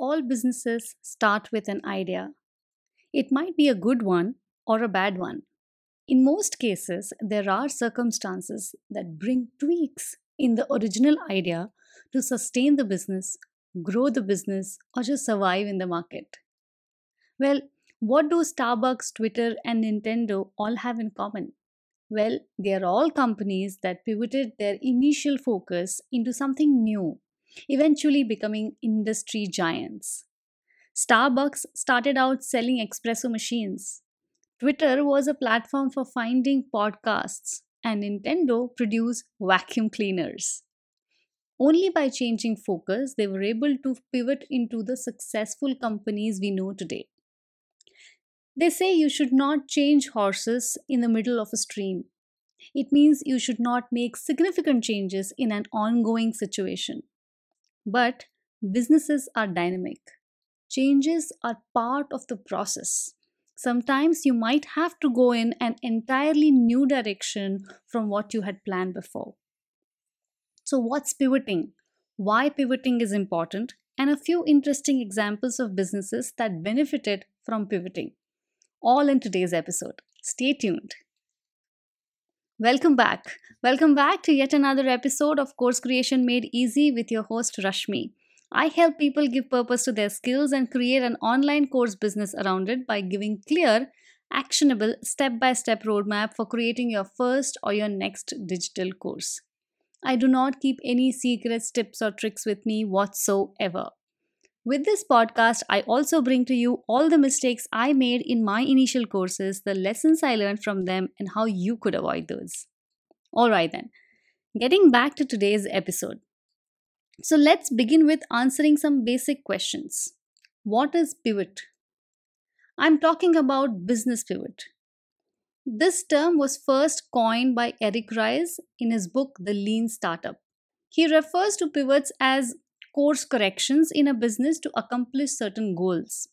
all businesses start with an idea. It might be a good one or a bad one. In most cases, there are circumstances that bring tweaks in the original idea to sustain the business, grow the business, or just survive in the market. Well, what do Starbucks, Twitter, and Nintendo all have in common? Well, they are all companies that pivoted their initial focus into something new, eventually becoming industry giants. Starbucks started out selling espresso machines. Twitter was a platform for finding podcasts, and Nintendo produced vacuum cleaners. Only by changing focus, they were able to pivot into the successful companies we know today. They say you should not change horses in the middle of a stream. It means you should not make significant changes in an ongoing situation. But businesses are dynamic. Changes are part of the process. Sometimes you might have to go in an entirely new direction from what you had planned before. So, what's pivoting? Why pivoting is important? And a few interesting examples of businesses that benefited from pivoting all in today's episode. Stay tuned. Welcome back. Welcome back to yet another episode of Course Creation Made Easy with your host Rashmi. I help people give purpose to their skills and create an online course business around it by giving clear, actionable, step by step roadmap for creating your first or your next digital course. I do not keep any secrets, tips, or tricks with me whatsoever. With this podcast, I also bring to you all the mistakes I made in my initial courses, the lessons I learned from them, and how you could avoid those. Alright then, getting back to today's episode. So let's begin with answering some basic questions. What is pivot? I'm talking about business pivot. This term was first coined by Eric Ries in his book The Lean Startup. He refers to pivots as course corrections in a business to accomplish certain goals.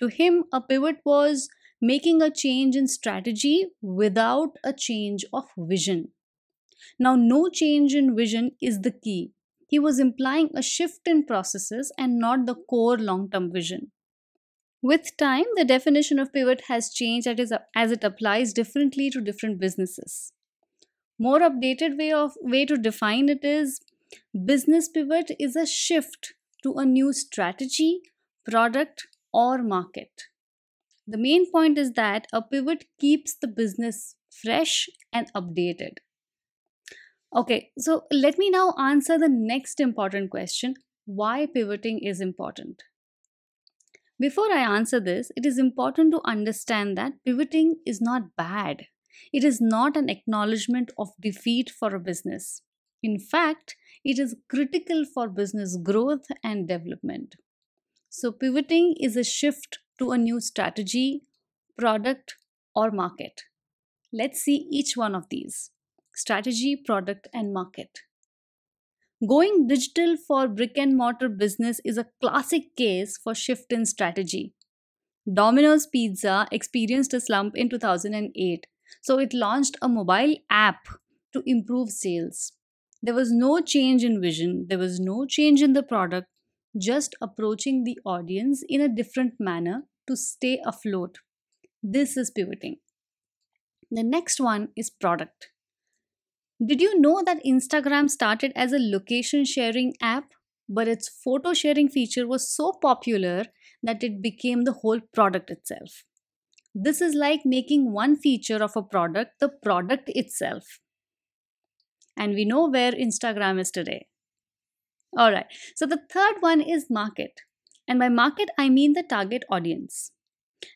To him, a pivot was making a change in strategy without a change of vision. Now, no change in vision is the key. He was implying a shift in processes and not the core long term vision. With time, the definition of pivot has changed as it applies differently to different businesses. More updated way of way to define it is Business pivot is a shift to a new strategy, product, or market. The main point is that a pivot keeps the business fresh and updated. Okay, so let me now answer the next important question why pivoting is important. Before I answer this, it is important to understand that pivoting is not bad. It is not an acknowledgement of defeat for a business. In fact, it is critical for business growth and development. So, pivoting is a shift to a new strategy, product, or market. Let's see each one of these strategy, product, and market. Going digital for brick and mortar business is a classic case for shift in strategy. Domino's Pizza experienced a slump in 2008, so it launched a mobile app to improve sales. There was no change in vision, there was no change in the product, just approaching the audience in a different manner to stay afloat. This is pivoting. The next one is product. Did you know that Instagram started as a location sharing app, but its photo sharing feature was so popular that it became the whole product itself? This is like making one feature of a product the product itself and we know where Instagram is today. All right, so the third one is market. And by market, I mean the target audience.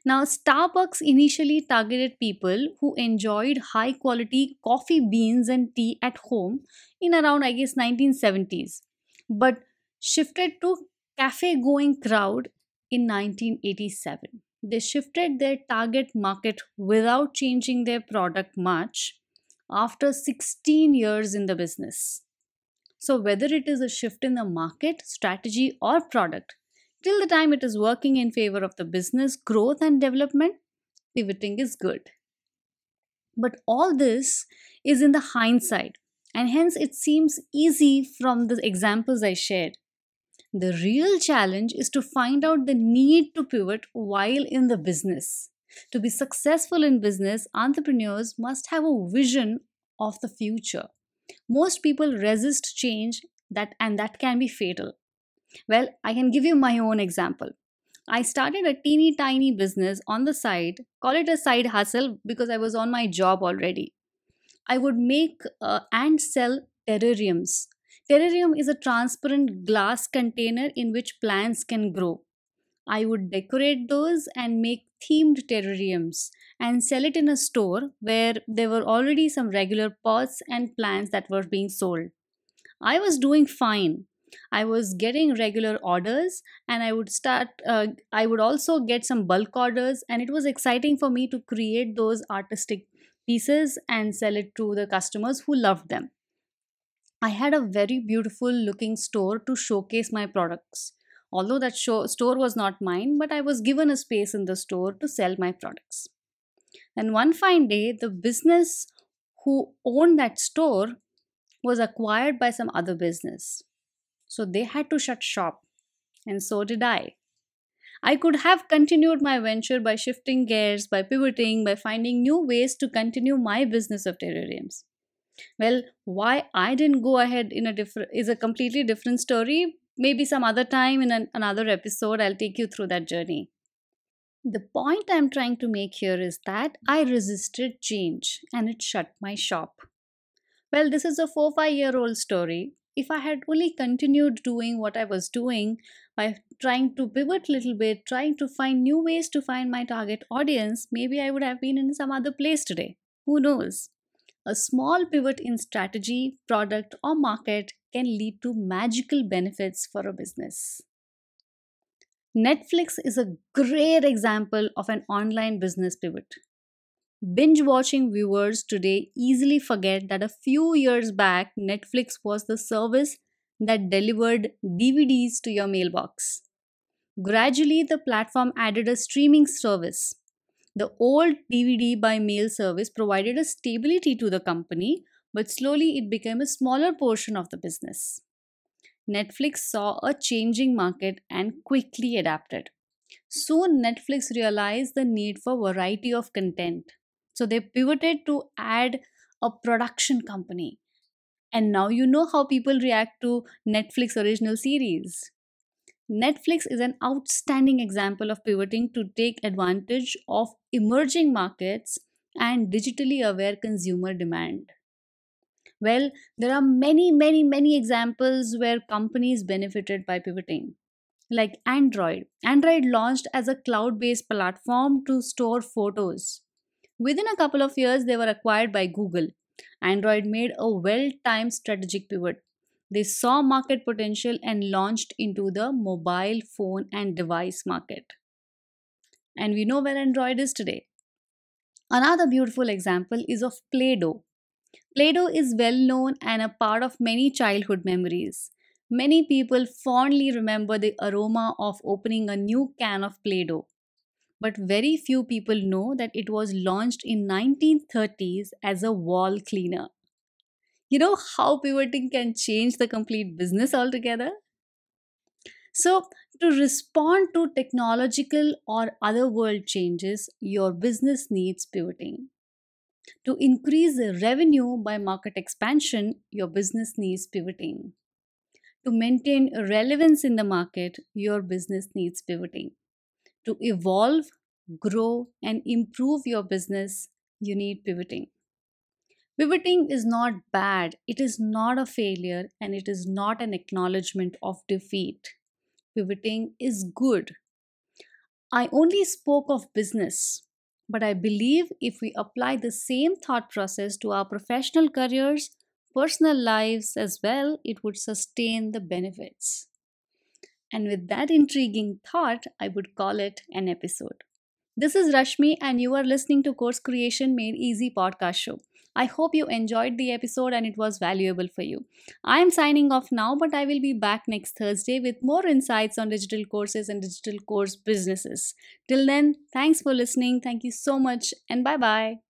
Now, Starbucks initially targeted people who enjoyed high quality coffee beans and tea at home in around, I guess, 1970s, but shifted to cafe going crowd in 1987. They shifted their target market without changing their product much after 16 years in the business. So, whether it is a shift in the market, strategy, or product, till the time it is working in favor of the business growth and development, pivoting is good. But all this is in the hindsight, and hence it seems easy from the examples I shared. The real challenge is to find out the need to pivot while in the business. To be successful in business, entrepreneurs must have a vision of the future. Most people resist change that and that can be fatal. Well, I can give you my own example. I started a teeny tiny business on the side, call it a side hustle because I was on my job already. I would make uh, and sell terrariums. Terrarium is a transparent glass container in which plants can grow. I would decorate those and make themed terrariums and sell it in a store where there were already some regular pots and plants that were being sold. I was doing fine. I was getting regular orders and I would start, uh, I would also get some bulk orders, and it was exciting for me to create those artistic pieces and sell it to the customers who loved them. I had a very beautiful looking store to showcase my products. Although that show, store was not mine, but I was given a space in the store to sell my products. And one fine day, the business who owned that store was acquired by some other business. So they had to shut shop, and so did I. I could have continued my venture by shifting gears, by pivoting, by finding new ways to continue my business of terrariums. Well, why I didn't go ahead in a different is a completely different story. Maybe some other time in an, another episode, I'll take you through that journey. The point I'm trying to make here is that I resisted change and it shut my shop. Well, this is a 4 5 year old story. If I had only continued doing what I was doing by trying to pivot a little bit, trying to find new ways to find my target audience, maybe I would have been in some other place today. Who knows? A small pivot in strategy, product, or market can lead to magical benefits for a business. Netflix is a great example of an online business pivot. Binge watching viewers today easily forget that a few years back, Netflix was the service that delivered DVDs to your mailbox. Gradually, the platform added a streaming service. The old DVD by mail service provided a stability to the company, but slowly it became a smaller portion of the business. Netflix saw a changing market and quickly adapted. Soon, Netflix realized the need for variety of content so they pivoted to add a production company. And now you know how people react to Netflix original series. Netflix is an outstanding example of pivoting to take advantage of emerging markets and digitally aware consumer demand. Well, there are many, many, many examples where companies benefited by pivoting. Like Android. Android launched as a cloud based platform to store photos. Within a couple of years, they were acquired by Google. Android made a well timed strategic pivot. They saw market potential and launched into the mobile phone and device market. And we know where Android is today. Another beautiful example is of Play Doh. Play Doh is well known and a part of many childhood memories. Many people fondly remember the aroma of opening a new can of Play Doh but very few people know that it was launched in 1930s as a wall cleaner. You know how pivoting can change the complete business altogether? So, to respond to technological or other world changes, your business needs pivoting. To increase the revenue by market expansion, your business needs pivoting. To maintain relevance in the market, your business needs pivoting. To evolve, grow, and improve your business, you need pivoting. Pivoting is not bad, it is not a failure, and it is not an acknowledgement of defeat. Pivoting is good. I only spoke of business, but I believe if we apply the same thought process to our professional careers, personal lives as well, it would sustain the benefits. And with that intriguing thought, I would call it an episode. This is Rashmi, and you are listening to Course Creation Made Easy podcast show. I hope you enjoyed the episode and it was valuable for you. I am signing off now, but I will be back next Thursday with more insights on digital courses and digital course businesses. Till then, thanks for listening. Thank you so much, and bye bye.